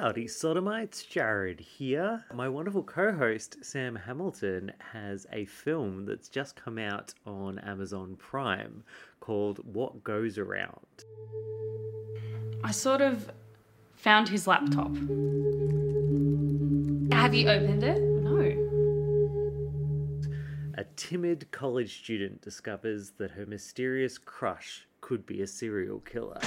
Howdy, Sodomites. Jarryd here. My wonderful co host, Sam Hamilton, has a film that's just come out on Amazon Prime called What Goes Around. I sort of found his laptop. Have you opened it? No. A timid college student discovers that her mysterious crush could be a serial killer.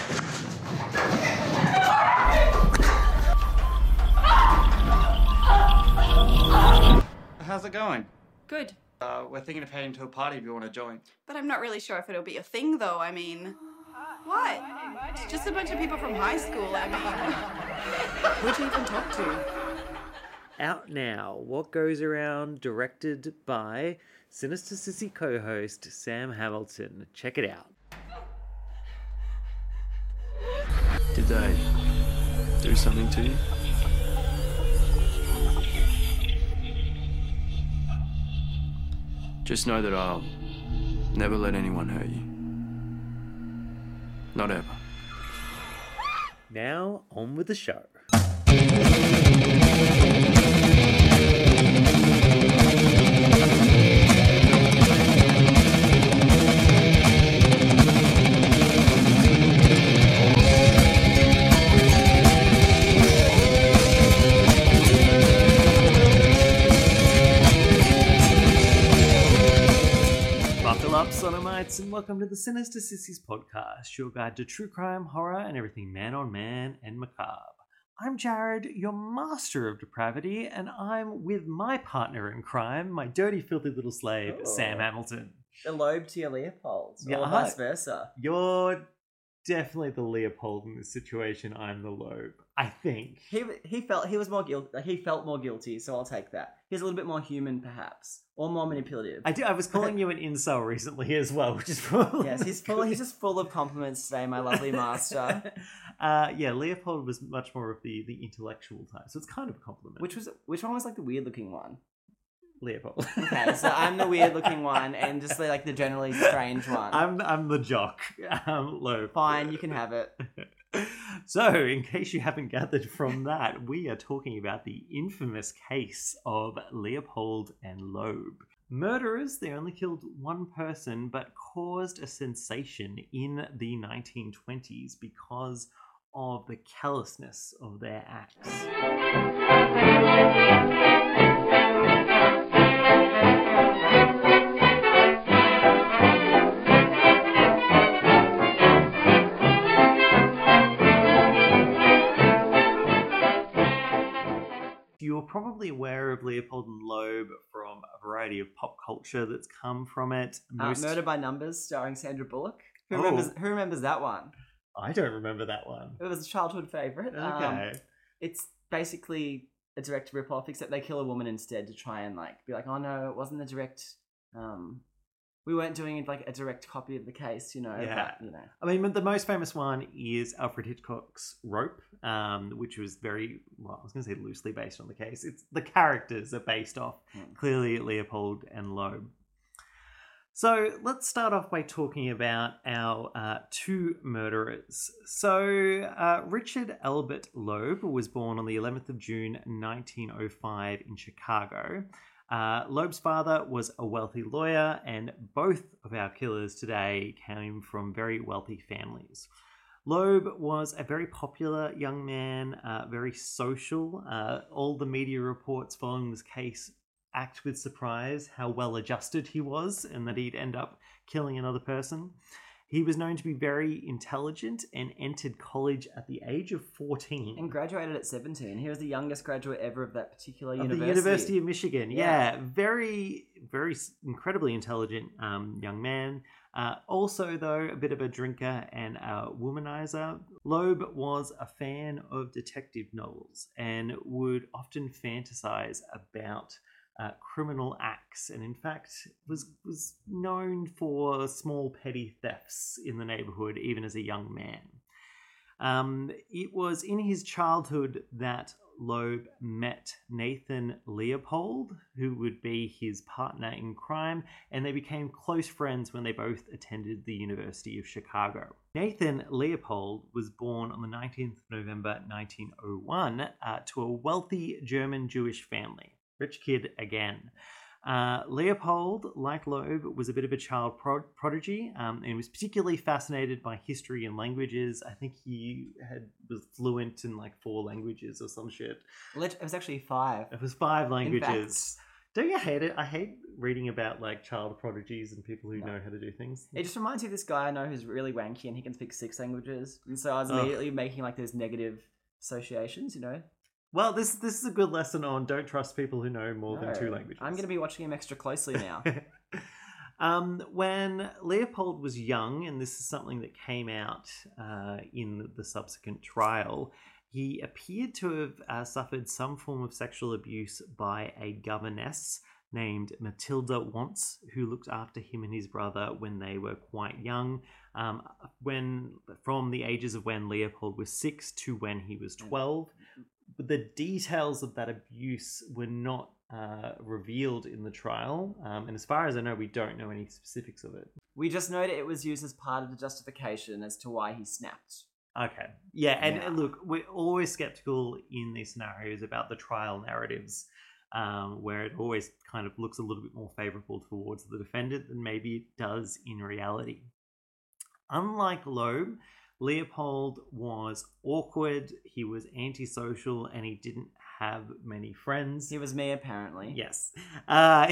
How's it going? Good. Uh, we're thinking of heading to a party if you want to join. But I'm not really sure if it'll be a thing, though. I mean, what? It's just a bunch of people from high school. I mean, who'd you even talk to? Out now, What Goes Around, directed by Sinister Sissy co host Sam Hamilton. Check it out. Did they do something to you? Just know that I'll never let anyone hurt you. Not ever. Now, on with the show. Up, and welcome to the Sinister Sissies podcast, your guide to true crime, horror, and everything man on man and macabre. I'm Jarryd, your master of depravity, and I'm with my partner in crime, my dirty, filthy little slave, Oh. Sam Hamilton. The Loeb to your Leopold, Yeah, or I- vice versa. You're definitely the Leopold in this situation. I'm the Loeb. I think. He he felt he was more guilty. Like he felt more guilty, so I'll take that. He's a little bit more human, perhaps, or more manipulative. I, do, I was calling you an incel recently as well, which is probably yes, he's full. He's just full of compliments today, my lovely master. uh, yeah, Leopold was much more of the the intellectual type, so it's kind of a compliment. Which was which one was like the weird looking one? Leopold. Okay, so I'm the weird looking one, and just like the generally strange one. I'm I'm the jock. Um, Loeb. Fine, you can have it. So, in case you haven't gathered from that, we are talking about the infamous case of Leopold and Loeb. Murderers, they only killed one person, but caused a sensation in the 1920s because of the callousness of their acts. You're probably aware of Leopold and Loeb from a variety of pop culture that's come from it. Uh, Murder by Numbers, starring Sandra Bullock. Who Oh. remembers? Who remembers that one? I don't remember that one. It was a childhood favorite. Um, Okay. it's basically a direct rip-off, except they kill a woman instead to try and like be like, oh no, it wasn't a direct. Um, we weren't doing like a direct copy of the case, you know. Yeah. But, you know. I mean, the most famous one is Alfred Hitchcock's Rope, um, which was very, well, I was going to say loosely based on the case. It's the characters are based off Hmm. clearly Leopold and Loeb. So let's start off by talking about our uh, two murderers. So uh, Richard Albert Loeb was born on the 11th of June 1905 in Chicago. Uh, Loeb's father was a wealthy lawyer, and both of our killers today came from very wealthy families. Loeb was a very popular young man, uh, very social. Uh, all the media reports following this case act with surprise how well adjusted he was and that he'd end up killing another person. He was known to be very intelligent and entered college at the age of 14. And graduated at 17. He was the youngest graduate ever of that particular Of university. the University of Michigan. Yeah. Yeah, very, very incredibly intelligent um, young man. Uh, also, though, a bit of a drinker and a womanizer. Loeb was a fan of detective novels and would often fantasize about uh, criminal acts, and in fact was was known for small petty thefts in the neighborhood, even as a young man. Um, it was in his childhood that Loeb met Nathan Leopold, who would be his partner in crime, and they became close friends when they both attended the University of Chicago. Nathan Leopold was born on the 19th of November 1901 uh, to a wealthy German Jewish family. Rich kid again. Uh, Leopold, like Loeb, was a bit of a child pro- prodigy um, and was particularly fascinated by history and languages. I think he had was fluent in like four languages or some shit. It was actually five. It was five languages. Don't you hate it? I hate reading about like child prodigies and people who know how to do things. It just reminds me of this guy I know who's really wanky and he can speak six languages. And so I was Ugh. immediately making like those negative associations, you know? Well, this this is a good lesson on don't trust people who know more than two languages. I'm going to be watching him extra closely now. Um, when Leopold was young, and this is something that came out uh, in the subsequent trial, he appeared to have uh, suffered some form of sexual abuse by a governess named Matilda Wantz, who looked after him and his brother when they were quite young. Um, when from the ages of when Leopold was six to when he was twelve, but the details of that abuse were not uh, revealed in the trial, um, and as far as I know, we don't know any specifics of it. we just know that it was used as part of the justification as to why he snapped. Okay. Yeah, and Yeah. look, we're always skeptical in these scenarios about the trial narratives, um, where it always kind of looks a little bit more favorable towards the defendant than maybe it does in reality. Unlike Loeb, Leopold was awkward, he was antisocial, and he didn't have many friends. He was me, apparently. Yes. Uh,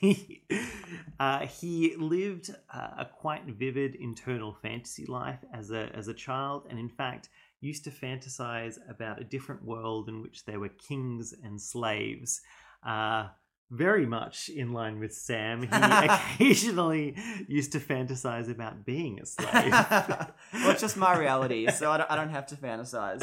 he, uh, he lived uh, a quite vivid internal fantasy life as a, as a child, and in fact, used to fantasize about a different world in which there were kings and slaves. Uh, very much in line with Sam. He occasionally used to fantasize about being a slave. well, it's just my reality, so I don't, I don't have to fantasize.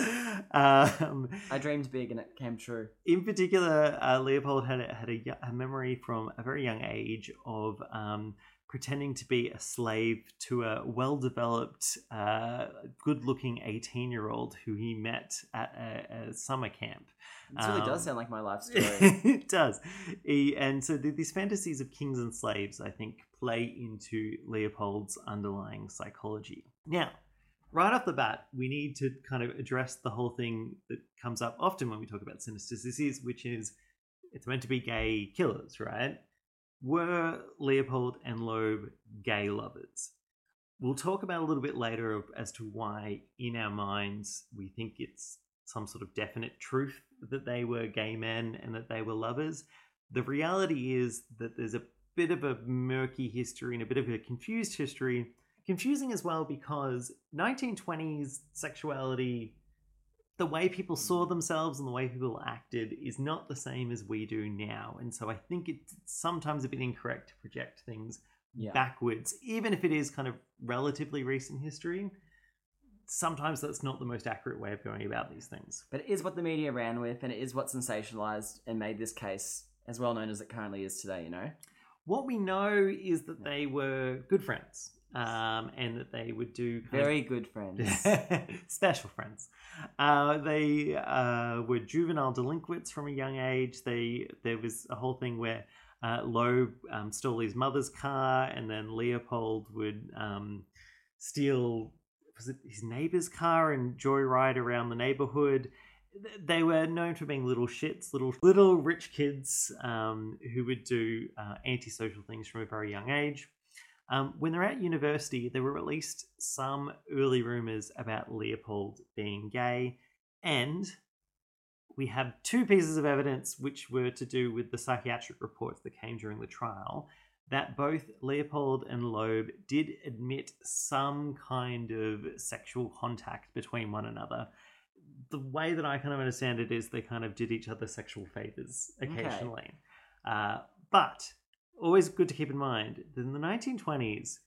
Um, I dreamed big and it came true. in particular, uh, Leopold had a, had a, a memory from a very young age of um, pretending to be a slave to a well-developed, uh, good-looking eighteen-year-old who he met at a, a summer camp. This really does Um, sound like my life story. it does. He, and so th- these fantasies of kings and slaves, I think, play into Leopold's underlying psychology. Now, right off the bat, we need to kind of address the whole thing that comes up often when we talk about Sinister Sissies, which is it's meant to be gay killers, right? Were Leopold and Loeb gay lovers? We'll talk about a little bit later of, as to why, in our minds, we think it's some sort of definite truth that they were gay men and that they were lovers. The reality is that there's a bit of a murky history and a bit of a confused history. Confusing as well because 1920s sexuality, the way people saw themselves and the way people acted is not the same as we do now. And so I think it's sometimes a bit incorrect to project things Yeah. backwards, even if it is kind of relatively recent history. Sometimes that's not the most accurate way of going about these things. But it is what the media ran with, and it is what sensationalized and made this case as well known as it currently is today, you know? What we know is that they were good friends, um, and that they would do kind of- Very good friends. special friends. Uh, they uh, were juvenile delinquents from a young age. They there was a whole thing where uh, Loeb um, stole his mother's car, and then Leopold would um, steal was it his neighbor's car and joyride around the neighborhood. They were known for being little shits, little little rich kids um, who would do uh, antisocial things from a very young age. Um, when they're at university, there were released some early rumors about Leopold being gay, and we have two pieces of evidence which were to do with the psychiatric reports that came during the trial that both Leopold and Loeb did admit some kind of sexual contact between one another. The way that I kind of understand it is they kind of did each other sexual favors occasionally. Uh, but always good to keep in mind that in the 1920s,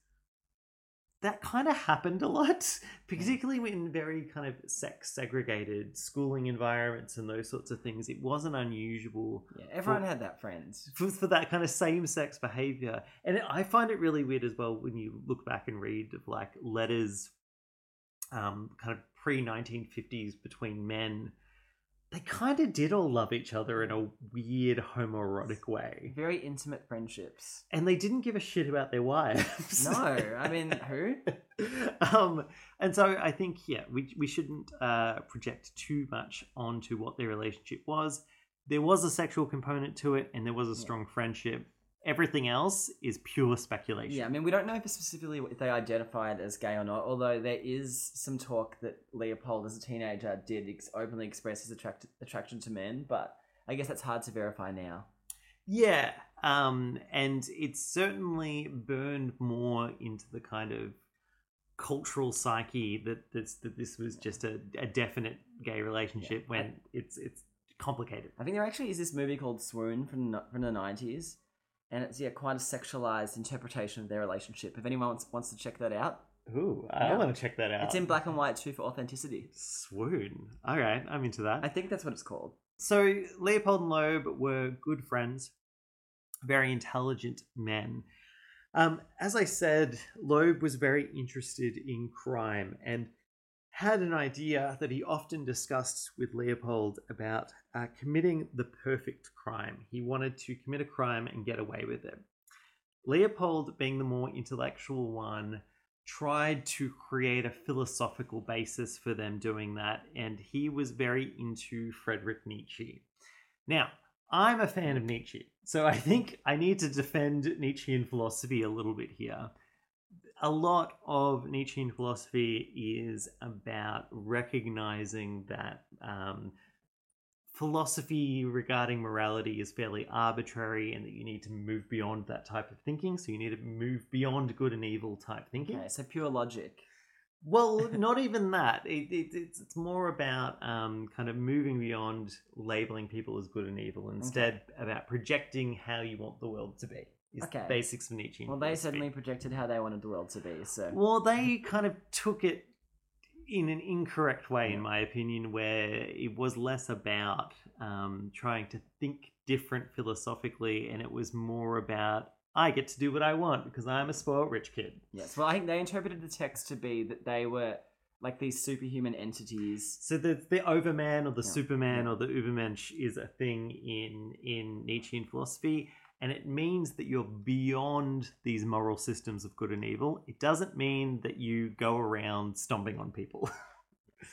that kind of happened a lot, particularly in very kind of sex segregated schooling environments and those sorts of things. It wasn't unusual. Yeah, everyone for, had that friend. for, for that kind of same sex behavior. And it, I find it really weird as well when you look back and read of like letters, um, kind of pre 1950s between men. They kind of did all love each other in a weird homoerotic way. Very intimate friendships. And they didn't give a shit about their wives. No, I mean, who? um, and so I think, yeah, we, we shouldn't uh, project too much onto what their relationship was. There was a sexual component to it, and there was a strong friendship. Everything else is pure speculation. Yeah, I mean, we don't know if specifically if they identified as gay or not, although there is some talk that Leopold, as a teenager, did ex- openly express his attract- attraction to men, but I guess that's hard to verify now. Yeah, um, and it's certainly burned more into the kind of cultural psyche that this that this was just a, a definite gay relationship when it's it's complicated. I think there actually is this movie called Swoon from from the nineties, and it's yeah quite a sexualized interpretation of their relationship. If anyone wants, wants to check that out, Ooh, I Yeah. want to check that out. it's in black and white too for authenticity. Swoon. All right, I'm into that. I think that's what it's called. So Leopold and Loeb were good friends, very intelligent men. Um, as I said, Loeb was very interested in crime and had an idea that he often discussed with Leopold about uh, committing the perfect crime. He wanted to commit a crime and get away with it. Leopold, being the more intellectual one, tried to create a philosophical basis for them doing that, and he was very into Friedrich Nietzsche. Now, I'm a fan of Nietzsche, so I think I need to defend Nietzschean philosophy a little bit here. A lot of Nietzschean philosophy is about recognizing that um, philosophy regarding morality is fairly arbitrary and that you need to move beyond that type of thinking. So you need to move beyond good and evil type thinking. Okay, so pure logic. Well, not even that. It, it, it's, it's more about um, kind of moving beyond labeling people as good and evil, instead about projecting how you want the world to be. Is Okay. basics of Nietzsche. Well, they certainly projected how they wanted the world to be. So Well, they kind of took it in an incorrect way, in my opinion, where it was less about um, trying to think different philosophically, and it was more about I get to do what I want because I'm a spoiled rich kid. yes, well, I think they interpreted the text to be that they were like these superhuman entities. So the the Overman or the Yeah, Superman or the Ubermensch is a thing in in Nietzschean philosophy, and it means that you're beyond these moral systems of good and evil. It doesn't mean that you go around stomping on people.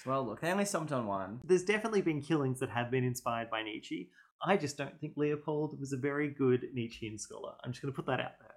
Well, look, they only stomped on one. There's definitely been killings that have been inspired by Nietzsche. I just don't think Leopold was a very good Nietzschean scholar. I'm just going to put that out there.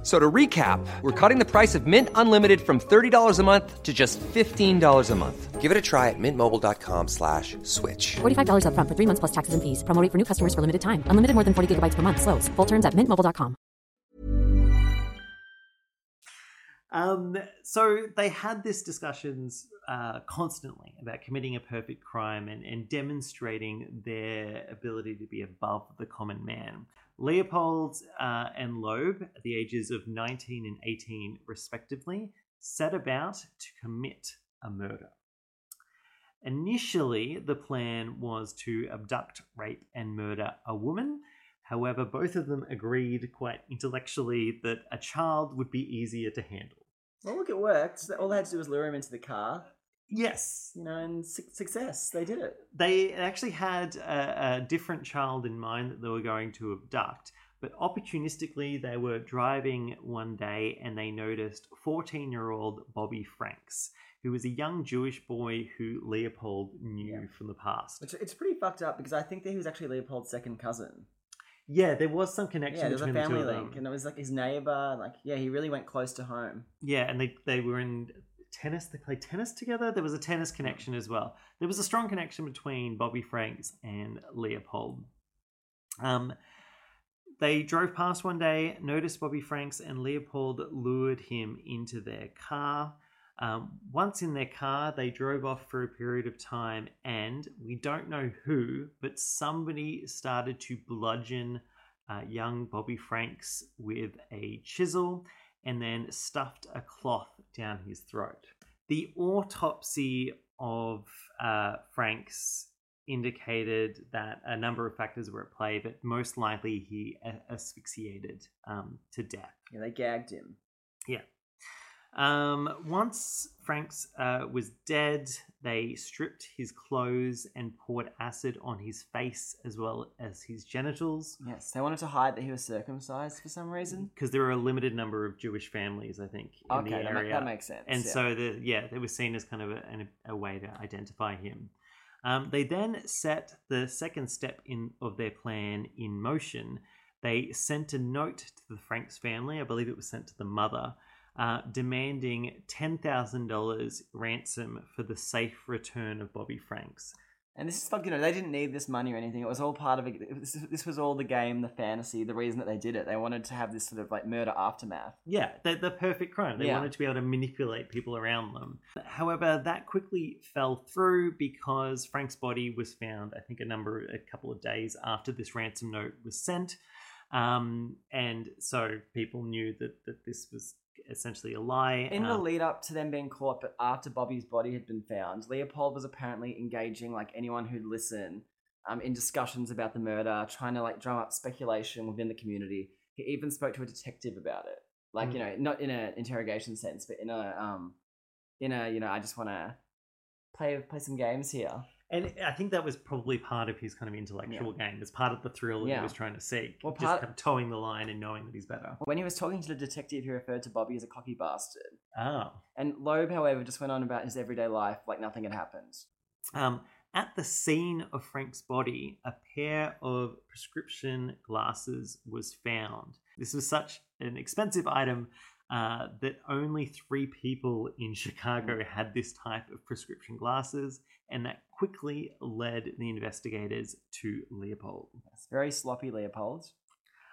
F- So to recap, we're cutting the price of Mint Unlimited from $30 a month to just $15 a month. Give it a try at mintmobile.com slash switch. $45 upfront for three months plus taxes and fees. Promo rate for new customers for limited time. Unlimited more than 40 gigabytes per month. Slows. Full terms at mintmobile.com. Um, so they had this discussions uh, constantly about committing a perfect crime and, and demonstrating their ability to be above the common man. Leopold uh, and Loeb, at the ages of 19 and 18 respectively, set about to commit a murder. Initially, the plan was to abduct, rape, and murder a woman. However, both of them agreed quite intellectually that a child would be easier to handle. Well, look, it worked. All they had to do was lure him into the car, Yes, you know, and su- success. They did it. they actually had a, a different child in mind that they were going to abduct, But opportunistically, they were driving one day and they noticed 14 year old Bobby Franks, who was a young Jewish boy who Leopold knew from the past. Which it's pretty fucked up because I think that he was actually Leopold's second cousin. Yeah, there was some connection Yeah, there's a between the family link, and it was like his neighbor. Like, yeah, he really went close to home. Yeah, and they, they were in tennis. They played tennis together. There was a tennis connection as well. There was a strong connection between Bobby Franks and Leopold. Um, they drove past one day, noticed Bobby Franks and Leopold lured him into their car. Um, once in their car, they drove off for a period of time, and we don't know who, but somebody started to bludgeon uh, young Bobby Franks with a chisel and then stuffed a cloth down his throat. The autopsy of uh, Franks indicated that a number of factors were at play, but most likely he asphyxiated um, to death. Yeah, they gagged him. Yeah. Um, once Franks uh, was dead, they stripped his clothes and poured acid on his face as well as his genitals. Yes, they wanted to hide that he was circumcised for some reason. Because there are a limited number of Jewish families, I think, in Okay, the that ma- area. that makes sense, And yeah. so, the yeah, they were seen as kind of a, a way to identify him. Um, they then set the second step in of their plan in motion. They sent a note to the Franks family. I believe it was sent to the mother, uh, demanding ten thousand dollars ransom for the safe return of Bobby Franks. And this is fuck, you know, they didn't need this money or anything. It was all part of it. it was, this was all the game, the fantasy, the reason that they did it. They wanted to have this sort of like murder aftermath. Yeah, the, the perfect crime. They Yeah. wanted to be able to manipulate people around them. However, that quickly fell through because Frank's body was found, I think, a number, a couple of days after this ransom note was sent. Um, and so people knew that, that this was essentially a lie. In the Um, lead up to them being caught, but after Bobby's body had been found, Leopold was apparently engaging like anyone who'd listen um, in discussions about the murder, trying to like drum up speculation within the community. He even spoke to a detective about it, like you know, not in an interrogation sense, but in a um, in a you know, I just want to play play some games here. And I think that was probably part of his kind of intellectual game. It's part of the thrill that Yeah. he was trying to seek. Well, just part- kind of towing the line and knowing that he's better. When he was talking to the detective, he referred to Bobby as a cocky bastard. Oh. And Loeb, however, just went on about his everyday life like nothing had happened. Um, at the scene of Frank's body, a pair of prescription glasses was found. This was such an expensive item uh, that only three people in Chicago had this type of prescription glasses, and that quickly led the investigators to Leopold. It's very sloppy, Leopold.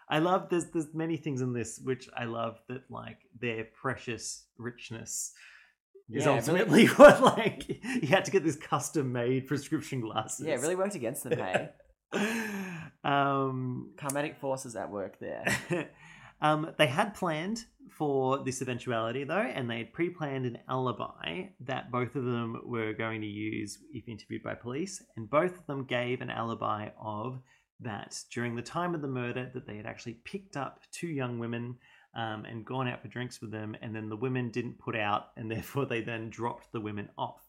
I love there's there's many things in this which I love that like their precious richness is Yeah, ultimately what like you had to get this custom made prescription glasses. Yeah, it really worked against them, hey? um, Karmatic forces at work there. um, they had planned for this eventuality though, and they had pre-planned an alibi that both of them were going to use if interviewed by police, and both of them gave an alibi of that during the time of the murder that they had actually picked up two young women um, and gone out for drinks with them, and then the women didn't put out, and therefore they then dropped the women off.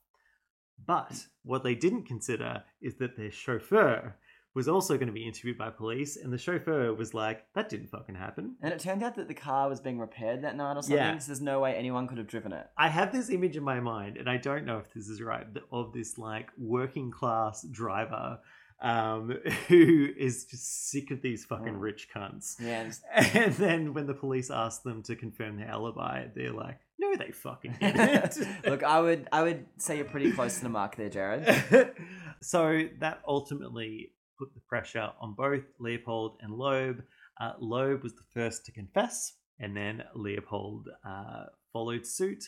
But what they didn't consider is that their chauffeur was also going to be interviewed by police, and the chauffeur was like, "That didn't fucking happen." And it turned out that the car was being repaired that night or something, Yeah. so there's no way anyone could have driven it. I have this image in my mind, and I don't know if this is right, of this like working class driver um, who is just sick of these fucking Mm. rich cunts. Yeah, And then when the police ask them to confirm their alibi, they're like, "No, they fucking didn't." Look, I would I would say you're pretty close to the mark there, Jarryd. so that ultimately put the pressure on both Leopold and Loeb. Uh, Loeb was the first to confess, and then Leopold uh, followed suit.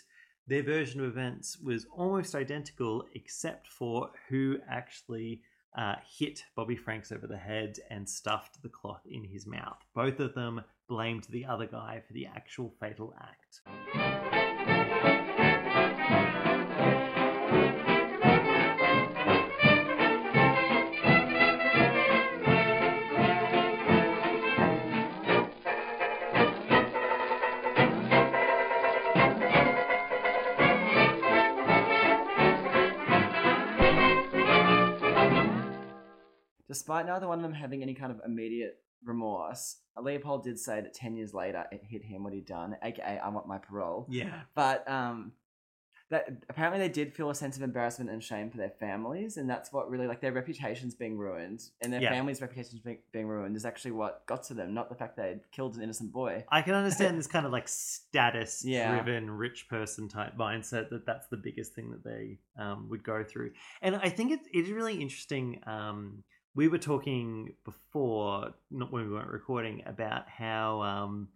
Their version of events was almost identical, except for who actually uh, hit Bobby Franks over the head and stuffed the cloth in his mouth. Both of them blamed the other guy for the actual fatal act. Despite neither one of them having any kind of immediate remorse. Leopold did say that 10 years later it hit him what he'd done, aka, I want my parole. Yeah. But um, that apparently they did feel a sense of embarrassment and shame for their families, and that's what really like their reputations being ruined and their Yeah. families' reputations being, being ruined is actually what got to them, not the fact they'd killed an innocent boy. I can understand this kind of like status Yeah. driven rich person type mindset that that's the biggest thing that they um, would go through. And I think it, it is really interesting. Um, we were talking before, not when we weren't recording, about how um,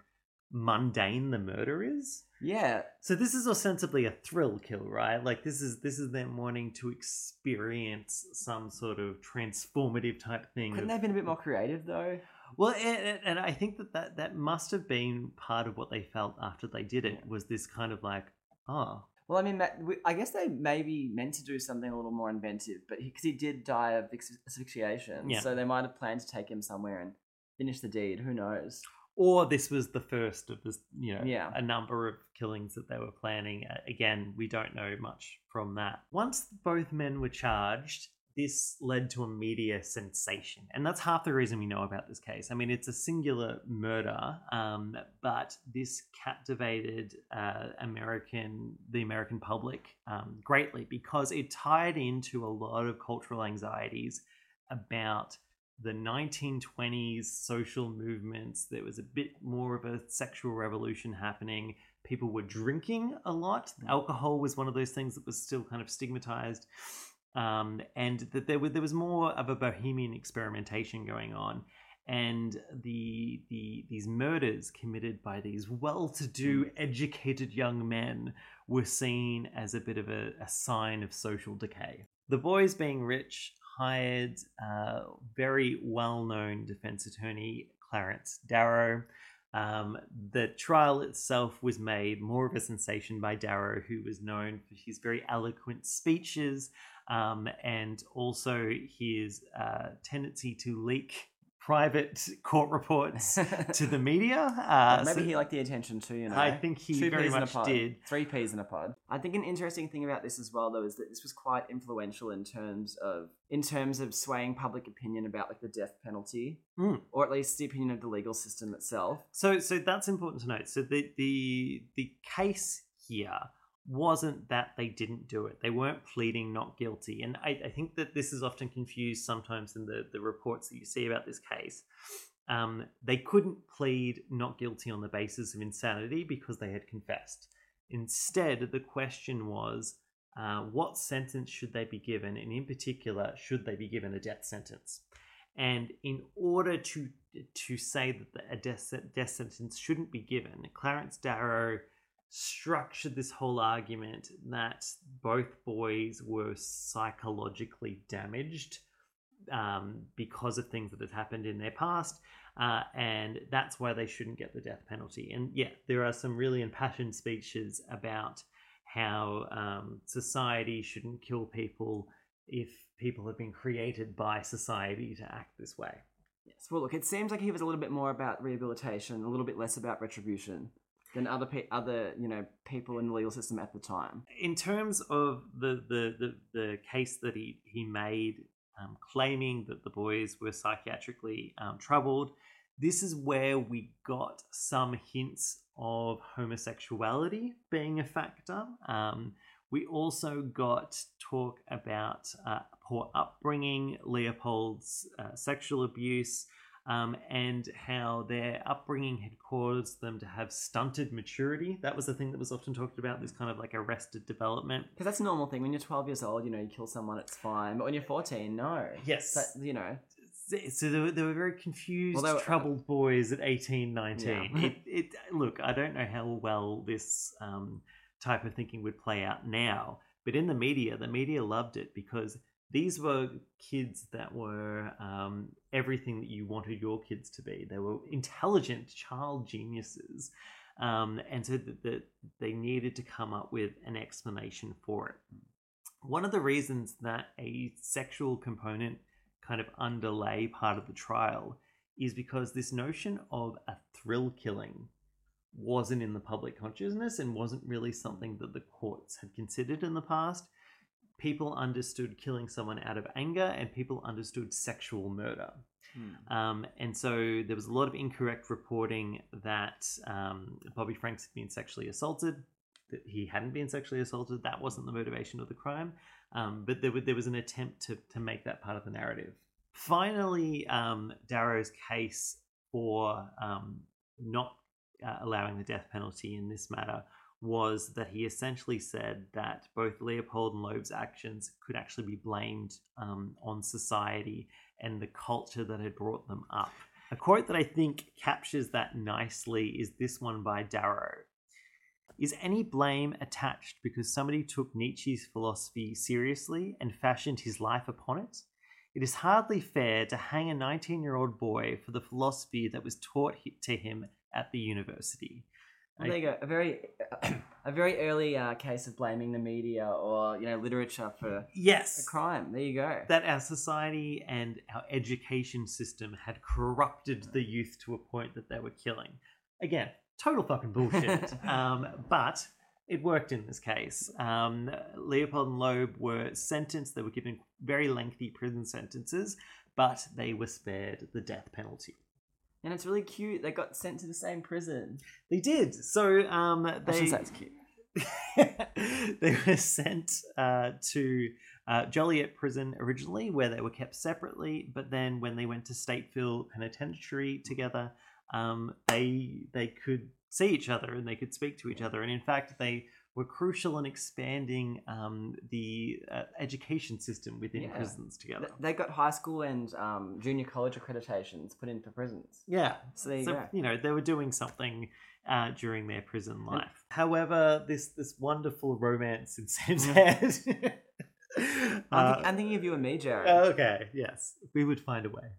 mundane the murder is. Yeah. So this is ostensibly a thrill kill, right? Like this is this is them wanting to experience some sort of transformative type thing. Couldn't of- they have been a bit more creative though? well, and, and I think that, that that must have been part of what they felt after they did it was this kind of like, oh, Well, I mean, I guess they maybe meant to do something a little more inventive, but because he, did die of asphyxiation, Yeah. so they might have planned to take him somewhere and finish the deed. Who knows? or this was the first of this, you know, Yeah. a number of killings that they were planning. Again, we don't know much from that. Once both men were charged, this led to a media sensation, and that's half the reason we know about this case. I mean, it's a singular murder, um, but this captivated uh, American, the American public, um, greatly because it tied into a lot of cultural anxieties about the 1920s social movements. There was a bit more of a sexual revolution happening. People were drinking a lot. Alcohol was one of those things that was still kind of stigmatized. Um, and that there, were, there was more of a bohemian experimentation going on. And the, the these murders committed by these well-to-do, educated young men were seen as a bit of a, a sign of social decay. The boys, being rich, hired uh, very well-known defense attorney Clarence Darrow. Um, the trial itself was made more of a sensation by Darrow, who was known for his very eloquent speeches um, and also his uh, tendency to leak private court reports to the media. Uh, maybe so- he liked the attention too. You know, I think he Two very peas in a much did. Three peas in a pod. I think an interesting thing about this as well, though, is that this was quite influential in terms of in terms of swaying public opinion about like the death penalty, Mm. or at least the opinion of the legal system itself. So, so that's important to note. So the the the case here wasn't that they didn't do it; they weren't pleading not guilty. And I, I think that this is often confused sometimes in the the reports that you see about this case. Um, they couldn't plead not guilty on the basis of insanity because they had confessed. Instead, the question was. Uh, what sentence should they be given, and in particular, should they be given a death sentence? And in order to to say that a death, death sentence shouldn't be given, Clarence Darrow structured this whole argument that both boys were psychologically damaged um, because of things that had happened in their past, uh, and that's why they shouldn't get the death penalty. And yeah, there are some really impassioned speeches about how um, society shouldn't kill people if people have been created by society to act this way. Yes. Well, look, it seems like he was a little bit more about rehabilitation, a little bit less about retribution than other pe- other you know people in the legal system at the time. In terms of the the the, the case that he he made, um, claiming that the boys were psychiatrically um, troubled, this is where we got some hints of homosexuality being a factor. Um, we also got talk about uh, poor upbringing, Leopold's uh, sexual abuse, um, and how their upbringing had caused them to have stunted maturity. That was the thing that was often talked about, this kind of like arrested development. Because that's a normal thing. When you're 12 years old, you know, you kill someone, it's fine. But when you're 14, no. Yes. That, you know. So they were, they were very confused, Well, were- troubled boys at 18, 19. Yeah. it, it, look, I don't know how well this um, type of thinking would play out now, but in the media, the media loved it because these were kids that were um, everything that you wanted your kids to be. They were intelligent child geniuses. Um, and so that, that they needed to come up with an explanation for it. One of the reasons that a sexual component kind of underlay part of the trial is because this notion of a thrill killing wasn't in the public consciousness and wasn't really something that the courts had considered in the past. People understood killing someone out of anger and people understood sexual murder. Um, and so there was a lot of incorrect reporting that um, Bobby Franks had been sexually assaulted, that he hadn't been sexually assaulted. That wasn't the motivation of the crime. Um, but there, wa- there was an attempt to, to make that part of the narrative. Finally, um, Darrow's case for um, not uh, allowing the death penalty in this matter was that he essentially said that both Leopold and Loeb's actions could actually be blamed um, on society and the culture that had brought them up. A quote that I think captures that nicely is this one by Darrow. Is any blame attached because somebody took Nietzsche's philosophy seriously and fashioned his life upon it? It is hardly fair to hang a 19 year old boy for the philosophy that was taught to him at the university. Well, there you go. A very, a very early uh, case of blaming the media or you know literature for Yes. a crime. There you go. that our society and our education system had corrupted the youth to a point that they were killing. Again, total fucking bullshit. um, but it worked in this case. Um, Leopold and Loeb were sentenced, they were given very lengthy prison sentences, but they were spared the death penalty. And it's really cute. They got sent to the same prison. They did. So um, they it's cute. they were sent uh, to uh, Joliet Prison originally, where they were kept separately. But then, when they went to Stateville Penitentiary together, um, they they could see each other and they could speak to each other. And in fact, they were crucial in expanding um, the uh, education system within Yeah. prisons together. They got high school and um, junior college accreditations put in for prisons. Yeah. So there you go. you know, they were doing something uh, during their prison life. However, this this wonderful romance in Sam's head. I'm, Uh, think- I'm thinking of you and me, Jarryd. okay, yes, we would find a way.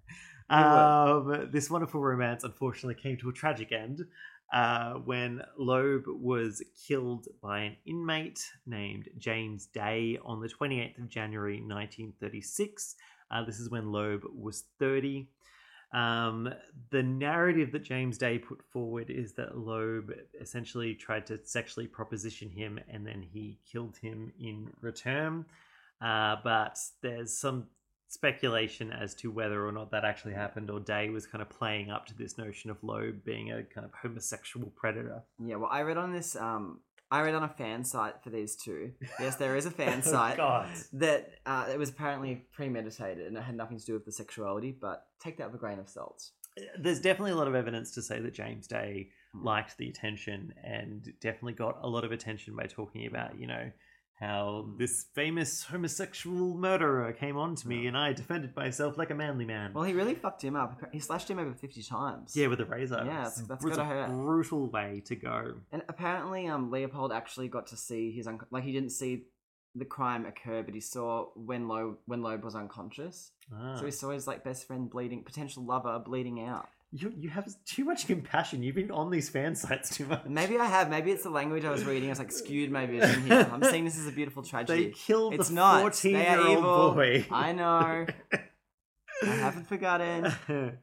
Um, this wonderful romance unfortunately came to a tragic end uh, when Loeb was killed by an inmate named James Day on the 28th of January 1936. Uh, this is when Loeb was 30. Um, the narrative that James Day put forward is that Loeb essentially tried to sexually proposition him and then he killed him in return. Uh, but there's some speculation as to whether or not that actually happened or Day was kind of playing up to this notion of Loeb being a kind of homosexual predator. Yeah, well, I read on this. Um, I read on a fan site for these two. Yes, there is a fan Oh, site God. that uh, it was apparently premeditated and it had nothing to do with the sexuality. But take that with a grain of salt. There's definitely a lot of evidence to say that James Day liked the attention and definitely got a lot of attention by talking about, you know, how this famous homosexual murderer came on to me and I defended myself like a manly man. Well, he really fucked him up. He slashed him over fifty times. yeah, with a razor. Yeah, that's- that's It was gotta a hurt. brutal way to go. And apparently, um, Leopold actually got to see his un- like he didn't see the crime occur, but he saw when Loeb when Loeb was unconscious. Ah. So he saw his like best friend bleeding, potential lover bleeding out. You, you have too much compassion. You've been on these fan sites too much. Maybe I have. Maybe it's the language I was reading. It's like skewed my vision here. I'm seeing this as a beautiful tragedy. They killed it's the not. 14 They year old boy. I know. I haven't forgotten.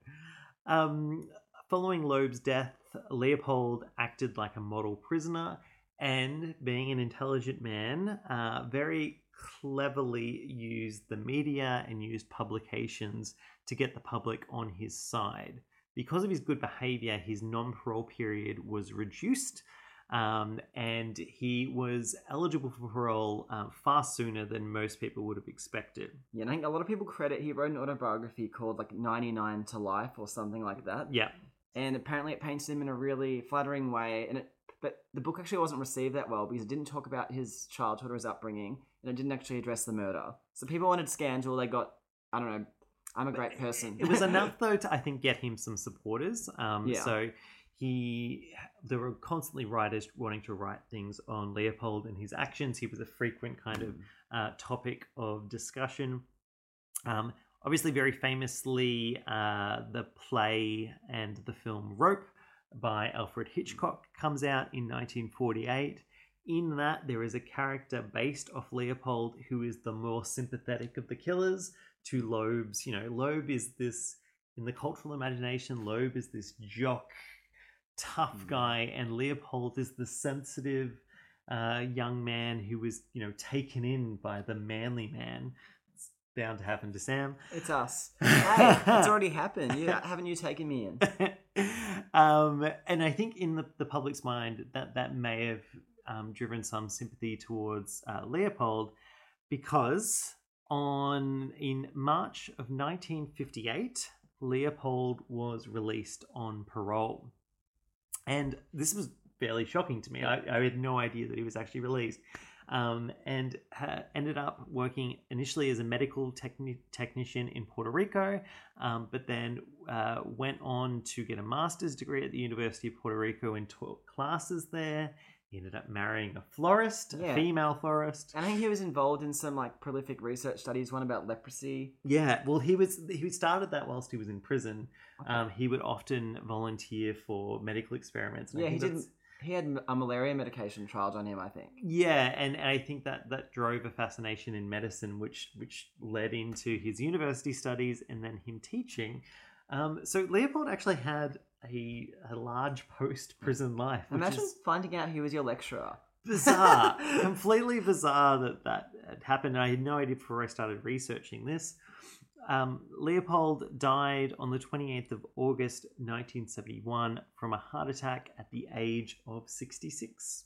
um, following Loeb's death, Leopold acted like a model prisoner and, being an intelligent man, uh, very cleverly used the media and used publications to get the public on his side. Because of his good behavior, his non parole period was reduced. Um, and he was eligible for parole uh, far sooner than most people would have expected. Yeah, and I think a lot of people credit he wrote an autobiography called like 99 to Life or something like that. Yeah. And apparently it paints him in a really flattering way. And it, but the book actually wasn't received that well because it didn't talk about his childhood or his upbringing, and it didn't actually address the murder. So people wanted scandal. They got, I don't know, I'm a great person. it was enough though to I think get him some supporters. Um, Yeah. So he there were constantly writers wanting to write things on Leopold and his actions. He was a frequent kind of uh, topic of discussion. Um, obviously, very famously, uh, the play and the film Rope by Alfred Hitchcock comes out in 1948. In that, there is a character based off Leopold who is the more sympathetic of the killers to Loeb's. You know, Loeb is this, in the cultural imagination, Loeb is this jock, tough guy, and Leopold is the sensitive, uh, young man who was, you know, taken in by the manly man. It's bound to happen to Sam. It's us. Hey, it's already happened. You haven't you taken me in? um, and I think in the, the public's mind that that may have um, driven some sympathy towards uh, Leopold because on in March of 1958, Leopold was released on parole, and this was fairly shocking to me. I, I had no idea that he was actually released. Um, and ha- ended up working initially as a medical techni- technician in Puerto Rico, um, but then uh, went on to get a master's degree at the University of Puerto Rico and taught classes there. He ended up marrying a florist, Yeah. a female florist. I think he was involved in some like prolific research studies, one about leprosy. Yeah, well, he was he started that whilst he was in prison. Um, he would often volunteer for medical experiments. and I Yeah, he think did. that's- He had a malaria medication trialed on him, I think. Yeah, and, and I think that that drove a fascination in medicine, which which led into his university studies and then him teaching. Um, so Leopold actually had a, a large post prison life, which Imagine is finding out he was your lecturer. bizarre, completely bizarre that that had happened. I had no idea before I started researching this. Um, Leopold died on the 28th of August 1971 from a heart attack at the age of 66.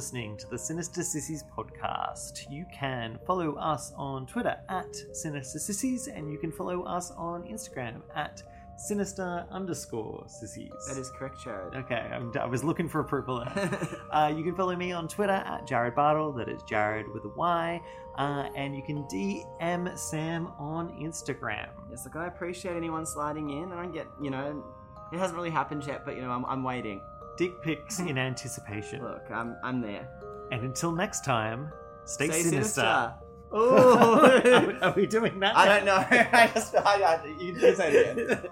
Listening to the Sinister Sissies podcast. You can follow us on Twitter at Sinister Sissies, and you can follow us on Instagram at Sinister underscore Sissies. That is correct, Jarryd. Okay, I'm, I was looking for approval there. uh, you can follow me on Twitter at Jarryd Bartle, that is Jarryd with a Y, uh, and you can DM Sam on Instagram. Yes, look, I appreciate anyone sliding in. I don't get, you know, it hasn't really happened yet, but you know, I'm, I'm waiting. Dick pics in anticipation. Look, I'm, I'm there. And until next time, stay, Stay sinister. sinister. Oh, are, we, are we doing that? I don't know. I just, I, I, you can say it again.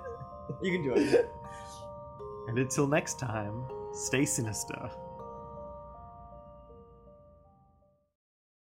You can do it. And until next time, stay sinister.